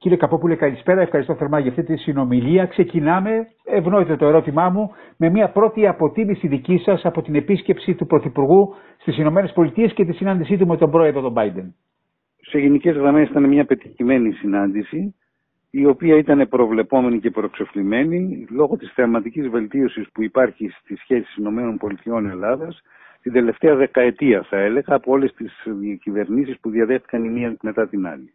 Κύριε Καπόπουλε, καλησπέρα. Ευχαριστώ θερμά για αυτή τη συνομιλία. Ξεκινάμε, ευνόητο το ερώτημά μου, με μια πρώτη αποτίμηση δικής σας από την επίσκεψη του Πρωθυπουργού στις ΗΠΑ και τη συνάντησή του με τον πρόεδρο τον Biden. Σε γενικές γραμμές ήταν μια πετυχημένη συνάντηση, η οποία ήταν προβλεπόμενη και προεξοφλημένη λόγω της θεαματικής βελτίωσης που υπάρχει στις σχέσεις ΗΠΑ-Ελλάδα την τελευταία δεκαετία, θα έλεγα, από όλες τις κυβερνήσεις που διαδέχτηκαν η μία μετά την άλλη.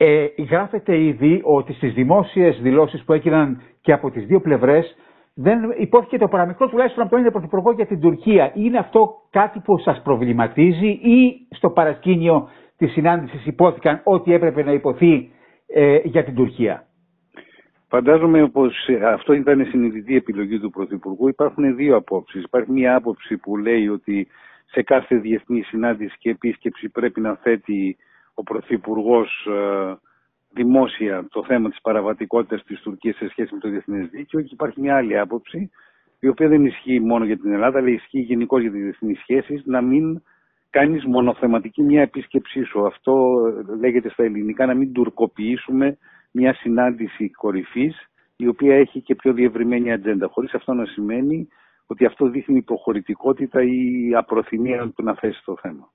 Ε, γράφεται ήδη ότι στις δημόσιες δηλώσεις που έγιναν και από τις δύο πλευρές δεν υπόθηκε το παραμικρό τουλάχιστον από τον ίδιο Πρωθυπουργό για την Τουρκία. Είναι αυτό κάτι που σας προβληματίζει ή στο παρασκήνιο της συνάντησης υπόθηκαν ό,τι έπρεπε να υποθεί ε, για την Τουρκία; Φαντάζομαι πως αυτό ήταν η συνειδητή επιλογή του Πρωθυπουργού. Υπάρχουν δύο απόψεις. Υπάρχει μια άποψη που λέει ότι σε κάθε διεθνή συνάντηση και επίσκεψη πρέπει να θέτει ο Πρωθυπουργός ε, δημόσια το θέμα της παραβατικότητας της Τουρκίας σε σχέση με το διεθνές δίκαιο και υπάρχει μια άλλη άποψη η οποία δεν ισχύει μόνο για την Ελλάδα αλλά ισχύει γενικώ για τις διεθνείς σχέσεις να μην κάνεις μονοθεματική μια επίσκεψή σου. Αυτό λέγεται στα ελληνικά να μην τουρκοποιήσουμε μια συνάντηση κορυφής η οποία έχει και πιο διευρυμένη ατζέντα χωρίς αυτό να σημαίνει ότι αυτό δείχνει υποχωρητικότητα ή απροθυμία του να θέσει το θέμα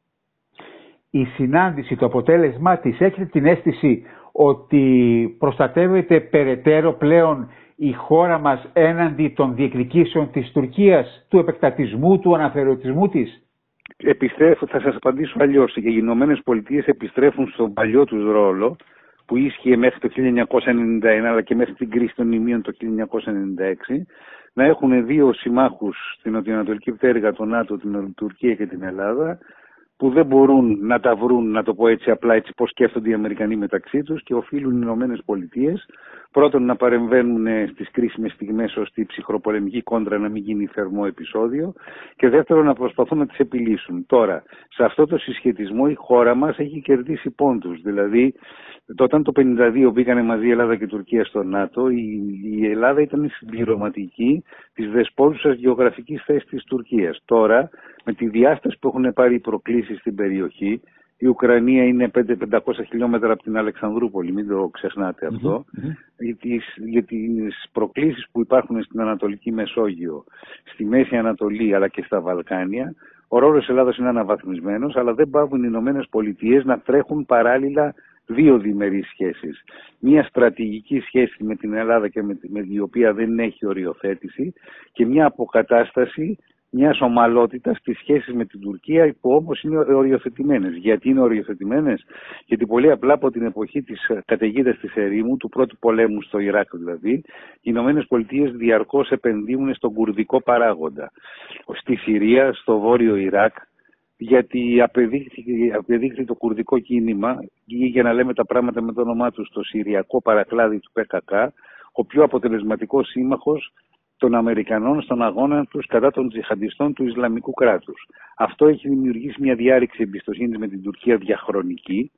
η συνάντηση, το αποτέλεσμά της, έχετε την αίσθηση ότι προστατεύεται περαιτέρω πλέον η χώρα μας έναντι των διεκδικήσεων της Τουρκίας, του επεκτατισμού, του αναφεροτισμού της; Επιστρέφω, θα σας απαντήσω αλλιώς. Οι Ηνωμένες Πολιτείες επιστρέφουν στον παλιό τους ρόλο που ίσχυε μέχρι το 1991 αλλά και μέχρι την κρίση των ημείων το 1996 να έχουν δύο συμμάχους στην νοτιοανατολική πτέρυγα, το ΝΑΤΟ, την Τουρκία και την Ελλάδα που δεν μπορούν να τα βρουν, να το πω έτσι απλά, έτσι πώς σκέφτονται οι Αμερικανοί μεταξύ τους και οφείλουν οι Ηνωμένες Πολιτείες πρώτον να παρεμβαίνουν στις κρίσιμες στιγμές ώστε η ψυχροπολεμική κόντρα να μην γίνει θερμό επεισόδιο και δεύτερον να προσπαθούν να τις επιλύσουν. Τώρα, σε αυτό το συσχετισμό η χώρα μας έχει κερδίσει πόντους, δηλαδή όταν το 1952 μπήκανε μαζί η Ελλάδα και η Τουρκία στο ΝΑΤΟ, η, Ελλάδα ήταν συμπληρωματική της δεσπόζουσας γεωγραφικής θέσης της Τουρκίας. Τώρα, με τη διάσταση που έχουν πάρει οι προκλήσεις στην περιοχή, η Ουκρανία είναι 500 χιλιόμετρα από την Αλεξανδρούπολη, μην το ξεχνάτε αυτό. Για, τις, για τις προκλήσεις που υπάρχουν στην Ανατολική Μεσόγειο, στη Μέση Ανατολή αλλά και στα Βαλκάνια, ο ρόλος της Ελλάδας είναι αναβαθμισμένος, αλλά δεν πάβουν οι Ηνωμένες Πολιτείες να τρέχουν παράλληλα δύο διμερείς σχέσεις. Μία στρατηγική σχέση με την Ελλάδα και με, με η οποία δεν έχει οριοθέτηση και μια αποκατάσταση μιας ομαλότητας στι σχέσει με την Τουρκία που όμως είναι οριοθετημένες. Γιατί είναι οριοθετημένες, Γιατί πολύ απλά από την εποχή της καταιγίδας της ερήμου, του πρώτου πολέμου στο Ιράκ δηλαδή, οι Ηνωμένες Πολιτείες διαρκώς επενδύουν στον κουρδικό παράγοντα. Στη Συρία, στο βόρειο Ιράκ, γιατί απεδείχθη, το κουρδικό κίνημα ή για να λέμε τα πράγματα με το όνομά τους στο Συριακό παρακλάδι του ΠΚΚ, ο πιο αποτελεσματικός σύμμαχος των Αμερικανών στον αγώνα τους κατά των τζιχαντιστών του Ισλαμικού κράτους. Αυτό έχει δημιουργήσει μια διάρρηξη εμπιστοσύνης με την Τουρκία διαχρονική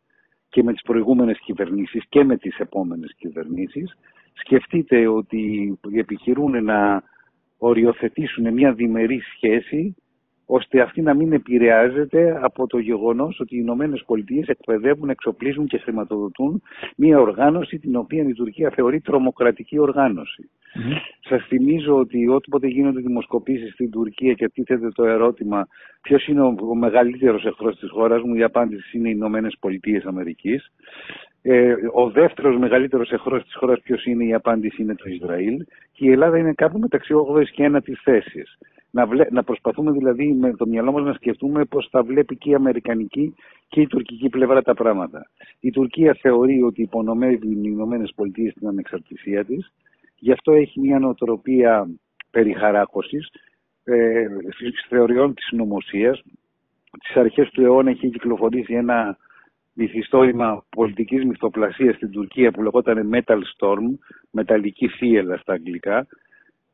και με τις προηγούμενες κυβερνήσεις και με τις επόμενες κυβερνήσεις. Σκεφτείτε ότι επιχειρούν να οριοθετήσουν μια διμερή σχέση ώστε αυτή να μην επηρεάζεται από το γεγονός ότι οι Ηνωμένες Πολιτείες εκπαιδεύουν, εξοπλίζουν και χρηματοδοτούν μια οργάνωση την οποία η Τουρκία θεωρεί τρομοκρατική οργάνωση. Mm-hmm. Σας θυμίζω ότι όποτε γίνονται δημοσκοπήσεις στην Τουρκία και τίθεται το ερώτημα ποιος είναι ο, ο μεγαλύτερος εχθρός της χώρας μου, η απάντηση είναι οι Ηνωμένες Πολιτείες Αμερικής. Ε, ο δεύτερος μεγαλύτερος εχθρός της χώρας ποιος είναι, η απάντηση είναι το Ισραήλ. Και η Ελλάδα είναι κάπου μεταξύ 8η και 1η θέσης. Να, να προσπαθούμε δηλαδή με το μυαλό μας να σκεφτούμε πώς θα βλέπει και η Αμερικανική και η τουρκική πλευρά τα πράγματα. Η Τουρκία θεωρεί ότι υπονομεύει οι Ηνωμένες Πολιτείες την ανεξαρτησία της. Γι' αυτό έχει μια νοοτροπία περιχαράκωσης ε, θεωριών της συνωμοσία. Τις αρχές του αιώνα έχει κυκλοφορήσει ένα μυθιστόρημα πολιτικής μυθοπλασίας στην Τουρκία που λεγόταν Metal Storm, μεταλλική θύελα στα αγγλικά.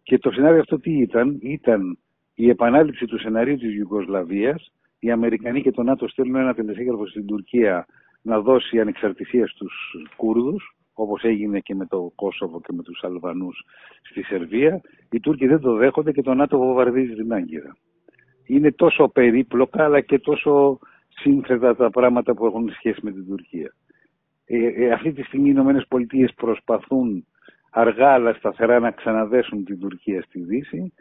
Και το σενάριο αυτό τι ήταν, ήταν η επανάληψη του σενάριου της Ιουγκοσλαβίας. Οι Αμερικανοί και το ΝΑΤΟ στέλνουν ένα τελεσίγραφο στην Τουρκία να δώσει ανεξαρτησίας στους Κούρδους, όπως έγινε και με το Κόσοβο και με τους Αλβανούς στη Σερβία. Οι Τούρκοι δεν το δέχονται και το ΝΑΤΟ βομβαρδίζει την Άγκυρα. Είναι τόσο περίπλοκα αλλά και τόσο σύνθετα τα πράγματα που έχουν σχέση με την Τουρκία. Ε, ε, αυτή τη στιγμή οι Ηνωμένες Πολιτείες προσπαθούν αργά αλλά σταθερά να ξαναδέσουν την Τουρκία στη Δύση.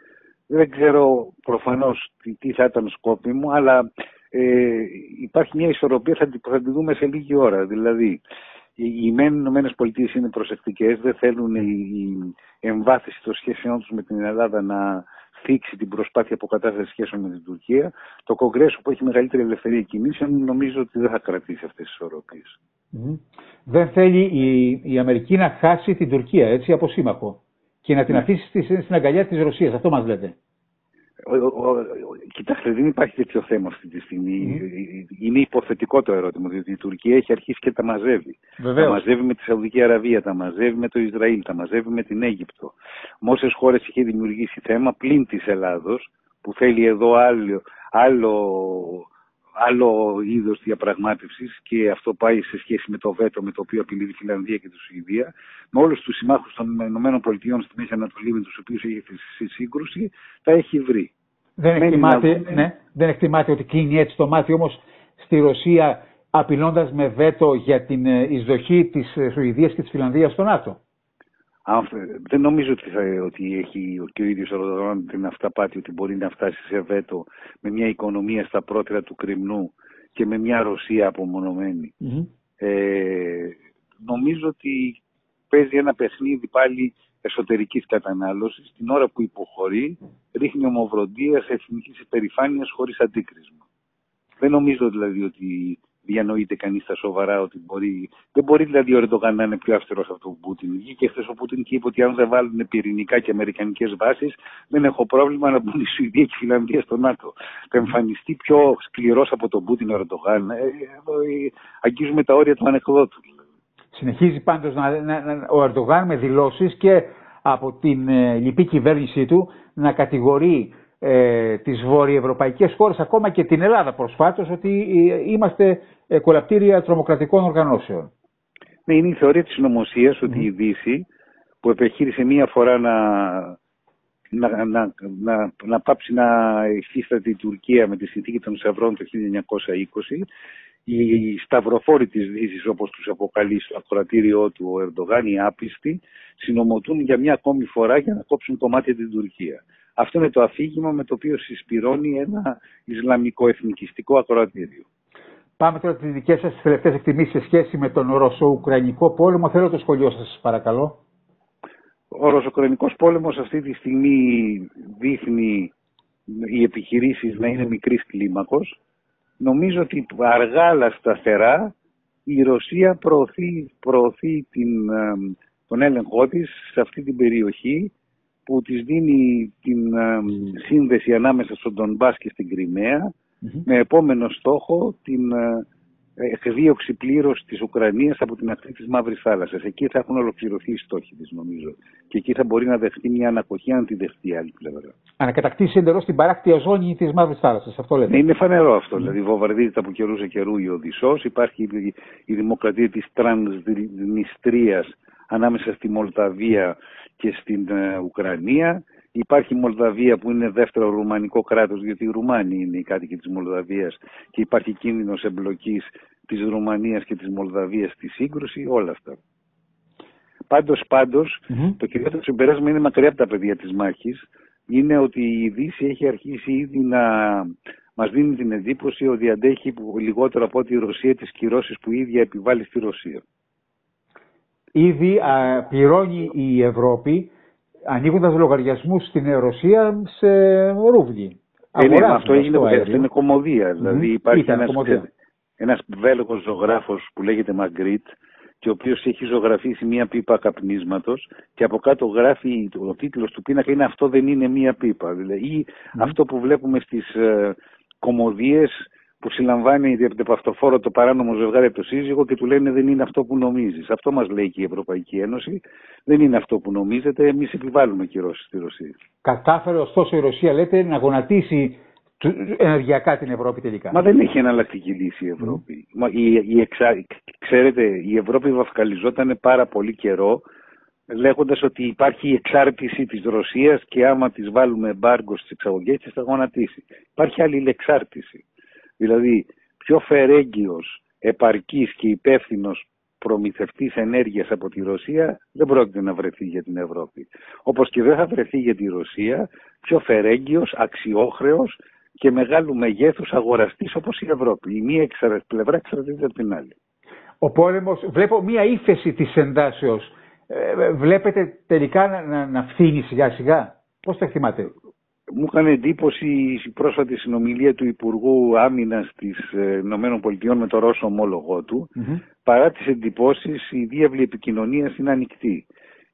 Δεν ξέρω προφανώς τι, τι θα ήταν σκόπιμο, αλλά ε, υπάρχει μια ισορροπία, θα, θα τη δούμε σε λίγη ώρα. Δηλαδή, οι μεν Ηνωμένες Πολιτείες είναι προσεκτικές, δεν θέλουν η εμβάθυνση των σχέσεών τους με την Ελλάδα να θίξει την προσπάθεια αποκατάστασης σχέσεων με την Τουρκία. Το Κογκρέσο που έχει μεγαλύτερη ελευθερία κινήσεων νομίζω ότι δεν θα κρατήσει αυτές τις ισορροπίες. Δεν θέλει η, η Αμερική να χάσει την Τουρκία έτσι από σύμμαχο και να την ναι. αφήσει στην αγκαλιά της Ρωσίας. Αυτό μας λέτε. Κοιτάξτε, δεν υπάρχει τέτοιο θέμα αυτή τη στιγμή. Είναι υποθετικό το ερώτημα, διότι η Τουρκία έχει αρχίσει και τα μαζεύει. Βεβαίως. Τα μαζεύει με τη Σαουδική Αραβία, τα μαζεύει με το Ισραήλ, τα μαζεύει με την Αίγυπτο. Με όσες χώρες είχε δημιουργήσει θέμα πλην της Ελλάδος, που θέλει εδώ άλλο, άλλο άλλο είδος διαπραγμάτευσης και αυτό πάει σε σχέση με το βέτο με το οποίο απειλεί η Φιλανδία και τη Σουηδία, με όλους τους συμμάχους των ΗΠΑ στη Μέση Ανατολή με τους οποίους έχει στη σύγκρουση, τα έχει βρει. Δεν εκτιμάται, ναι, δεν εκτιμάται ότι κλείνει έτσι το μάτι όμως στη Ρωσία απειλώντας με βέτο για την ε, εισδοχή της ε, Σουηδίας και της Φιλανδίας στο ΝΑΤΟ δεν νομίζω ότι, θα, ότι έχει ο, και ο ίδιος ο την αυταπάτη ότι μπορεί να φτάσει σε βέτο με μια οικονομία στα πρότερα του Κρυμνού και με μια Ρωσία Ε, νομίζω ότι παίζει ένα παιχνίδι πάλι εσωτερικής κατανάλωσης. Την ώρα που υποχωρεί ρίχνει ομοβροντία σε εθνικής υπερηφάνειας χωρίς αντίκρισμα. Δεν νομίζω δηλαδή ότι διανοείται κανείς στα σοβαρά ότι μπορεί. Δεν μπορεί δηλαδή ο Ερντογάν να είναι πιο αυστηρός από τον Πούτιν. Βγήκε χθες ο Πούτιν και είπε ότι αν δεν βάλουν πυρηνικά και αμερικανικές βάσεις, δεν έχω πρόβλημα να μπουν η Σουηδία και η Φιλανδία στο ΝΑΤΟ. Θα εμφανιστεί πιο σκληρός από τον Πούτιν ο Ερντογάν. Ε, ε, αγγίζουμε τα όρια του ανεκδότου. Συνεχίζει πάντως να, να, να, ο Ερντογάν με δηλώσεις και από την ε, λυπή κυβέρνησή του να κατηγορεί ε, τις βορειοευρωπαϊκές χώρες, ακόμα και την Ελλάδα προσφάτως, ότι ε, είμαστε ε, κολαπτήρια τρομοκρατικών οργανώσεων. Ναι, είναι η θεωρία της συνωμοσίας ότι η Δύση που επιχείρησε μία φορά να, να, να, να, να πάψει να υφίσταται η Τουρκία με τη συνθήκη των Σευρών το 1920, οι σταυροφόροι της Δύσης όπως τους αποκαλεί στο ακροατήριό του ο Ερντογάν, οι άπιστοι, συνομωτούν για μια ακόμη φορά για να κόψουν κομμάτια την Τουρκία. Αυτό είναι το αφήγημα με το οποίο συσπηρώνει ένα Ισλαμικό εθνικιστικό ακροατήριο. Πάμε τώρα στις δικές σας τελευταίες εκτιμήσεις σε σχέση με τον Ρωσο-Ουκρανικό πόλεμο. Θέλω το σχολείο σας, παρακαλώ. Ο Ρωσο-Ουκρανικός πόλεμος αυτή τη στιγμή δείχνει οι επιχειρήσεις να είναι μικρής κλίμακος. Νομίζω ότι αργά αλλά σταθερά η Ρωσία προωθεί, προωθεί την, ε, τον έλεγχό της σε αυτή την περιοχή που της δίνει την ε, σύνδεση ανάμεσα στον Ντομπάς και στην κρυμαια με επόμενο στόχο την ε, εκδίωξη πλήρως της Ουκρανίας από την ακτή της Μαύρης Θάλασσας. Εκεί θα έχουν ολοκληρωθεί οι στόχοι της, νομίζω. Και εκεί θα μπορεί να δεχτεί μια ανακοχή αν τη δεχτεί η άλλη πλευρά. Ανακατακτήσει εντελώ την παράκτια ζώνη της Μαύρης Θάλασσας. Αυτό λέτε. Ναι, είναι φανερό αυτό. Mm. Δηλαδή, βομβαρδίζεται από καιρού σε καιρού η Οδυσσός. Υπάρχει η δημοκρατία της Τρανσνιστρία ανάμεσα στη Μολδαβία και στην ε, Ουκρανία. Υπάρχει η Μολδαβία που είναι δεύτερο ρουμανικό κράτος, γιατί οι Ρουμάνοι είναι οι κάτοικοι της Μολδαβίας και υπάρχει κίνδυνος εμπλοκής της Ρουμανίας και της Μολδαβίας στη σύγκρουση, όλα αυτά. Πάντως, το κυριότερο συμπεράσμα είναι μακριά από τα παιδιά της μάχης. Είναι ότι η Δύση έχει αρχίσει ήδη να μας δίνει την εντύπωση ότι αντέχει λιγότερο από ότι η Ρωσία τις κυρώσεις που η ίδια επιβάλλει στη Ρωσία ήδη α, πληρώνει η Ευρώπη ανοίγοντα λογαριασμού στην Ρωσία σε ρούβλι. Ε, ναι, αυτό, έγινε, αυτό είναι κομμωδία. Δηλαδή υπάρχει ένας, ένας βέλγος ζωγράφος που λέγεται Μαγκρίτ και ο οποίος έχει ζωγραφίσει μία πίπα καπνίσματος και από κάτω γράφει, ο τίτλος του πίνακα είναι «Αυτό δεν είναι μία πίπα». Δηλαδή, ή αυτό που βλέπουμε στις ε, κομμωδίες που συλλαμβάνει από αυτοφόρο το παράνομο ζευγάρι από το σύζυγο και του λένε δεν είναι αυτό που νομίζεις. Αυτό μας λέει και η Ευρωπαϊκή Ένωση. Δεν είναι αυτό που νομίζετε, εμείς επιβάλλουμε κυρώσεις στη Ρωσία. Κατάφερε ωστόσο η Ρωσία λέτε να γονατίσει ενεργειακά την Ευρώπη τελικά. Μα δεν έχει εναλλακτική λύση η Ευρώπη. Mm. η, η εξα... Ξέρετε, η Ευρώπη βαφκαλιζόταν πάρα πολύ καιρό λέγοντας ότι υπάρχει η εξάρτηση της Ρωσίας και άμα της βάλουμε εμπάργκο στις εξαγωγές της θα γονατίσει. Υπάρχει άλλη εξάρτηση. Δηλαδή, πιο φερέγγιος, επαρκής και υπεύθυνος προμηθευτής ενέργειας από τη Ρωσία δεν πρόκειται να βρεθεί για την Ευρώπη. Όπως και δεν θα βρεθεί για τη Ρωσία πιο φερέγγιος, αξιόχρεος και μεγάλου μεγέθους αγοραστής όπως η Ευρώπη. Η μία πλευρά εξαρτείται από την άλλη. Ο πόλεμος, βλέπω μία ύφεση της εντάσεως. Ε, βλέπετε τελικά να, να, να φθήνει σιγά σιγά. Πώς το εκτιμάτε; Μου έκανε εντύπωση η πρόσφατη συνομιλία του Υπουργού Άμυνας της ΗΠΑ με το Ρώσο ομόλογό του. Παρά τις εντυπώσεις, η διάβλη επικοινωνία είναι ανοιχτή.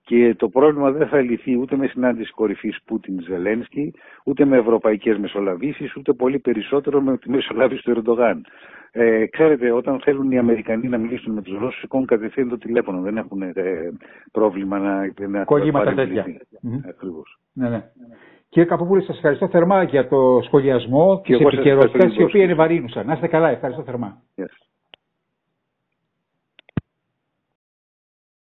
Και το πρόβλημα δεν θα λυθεί ούτε με συνάντηση κορυφής Πούτιν-Ζελένσκι, ούτε με ευρωπαϊκές μεσολαβήσεις, ούτε πολύ περισσότερο με τη μεσολάβηση του Ερντογάν. Ε, ξέρετε, όταν θέλουν οι Αμερικανοί να μιλήσουν με τους Ρώσους, σηκώνουν κατευθείαν το τηλέφωνο. Δεν έχουν ε, πρόβλημα να. να Κολλήματα τέτοια. Ακριβώς. Ναι, ναι. Κύριε Καποπούλη, σας ευχαριστώ θερμά για το σχολιασμό και τις επικαιρότητες, οι οποίε είναι βαρύνουσαν. Να είστε καλά, ευχαριστώ θερμά. Yes.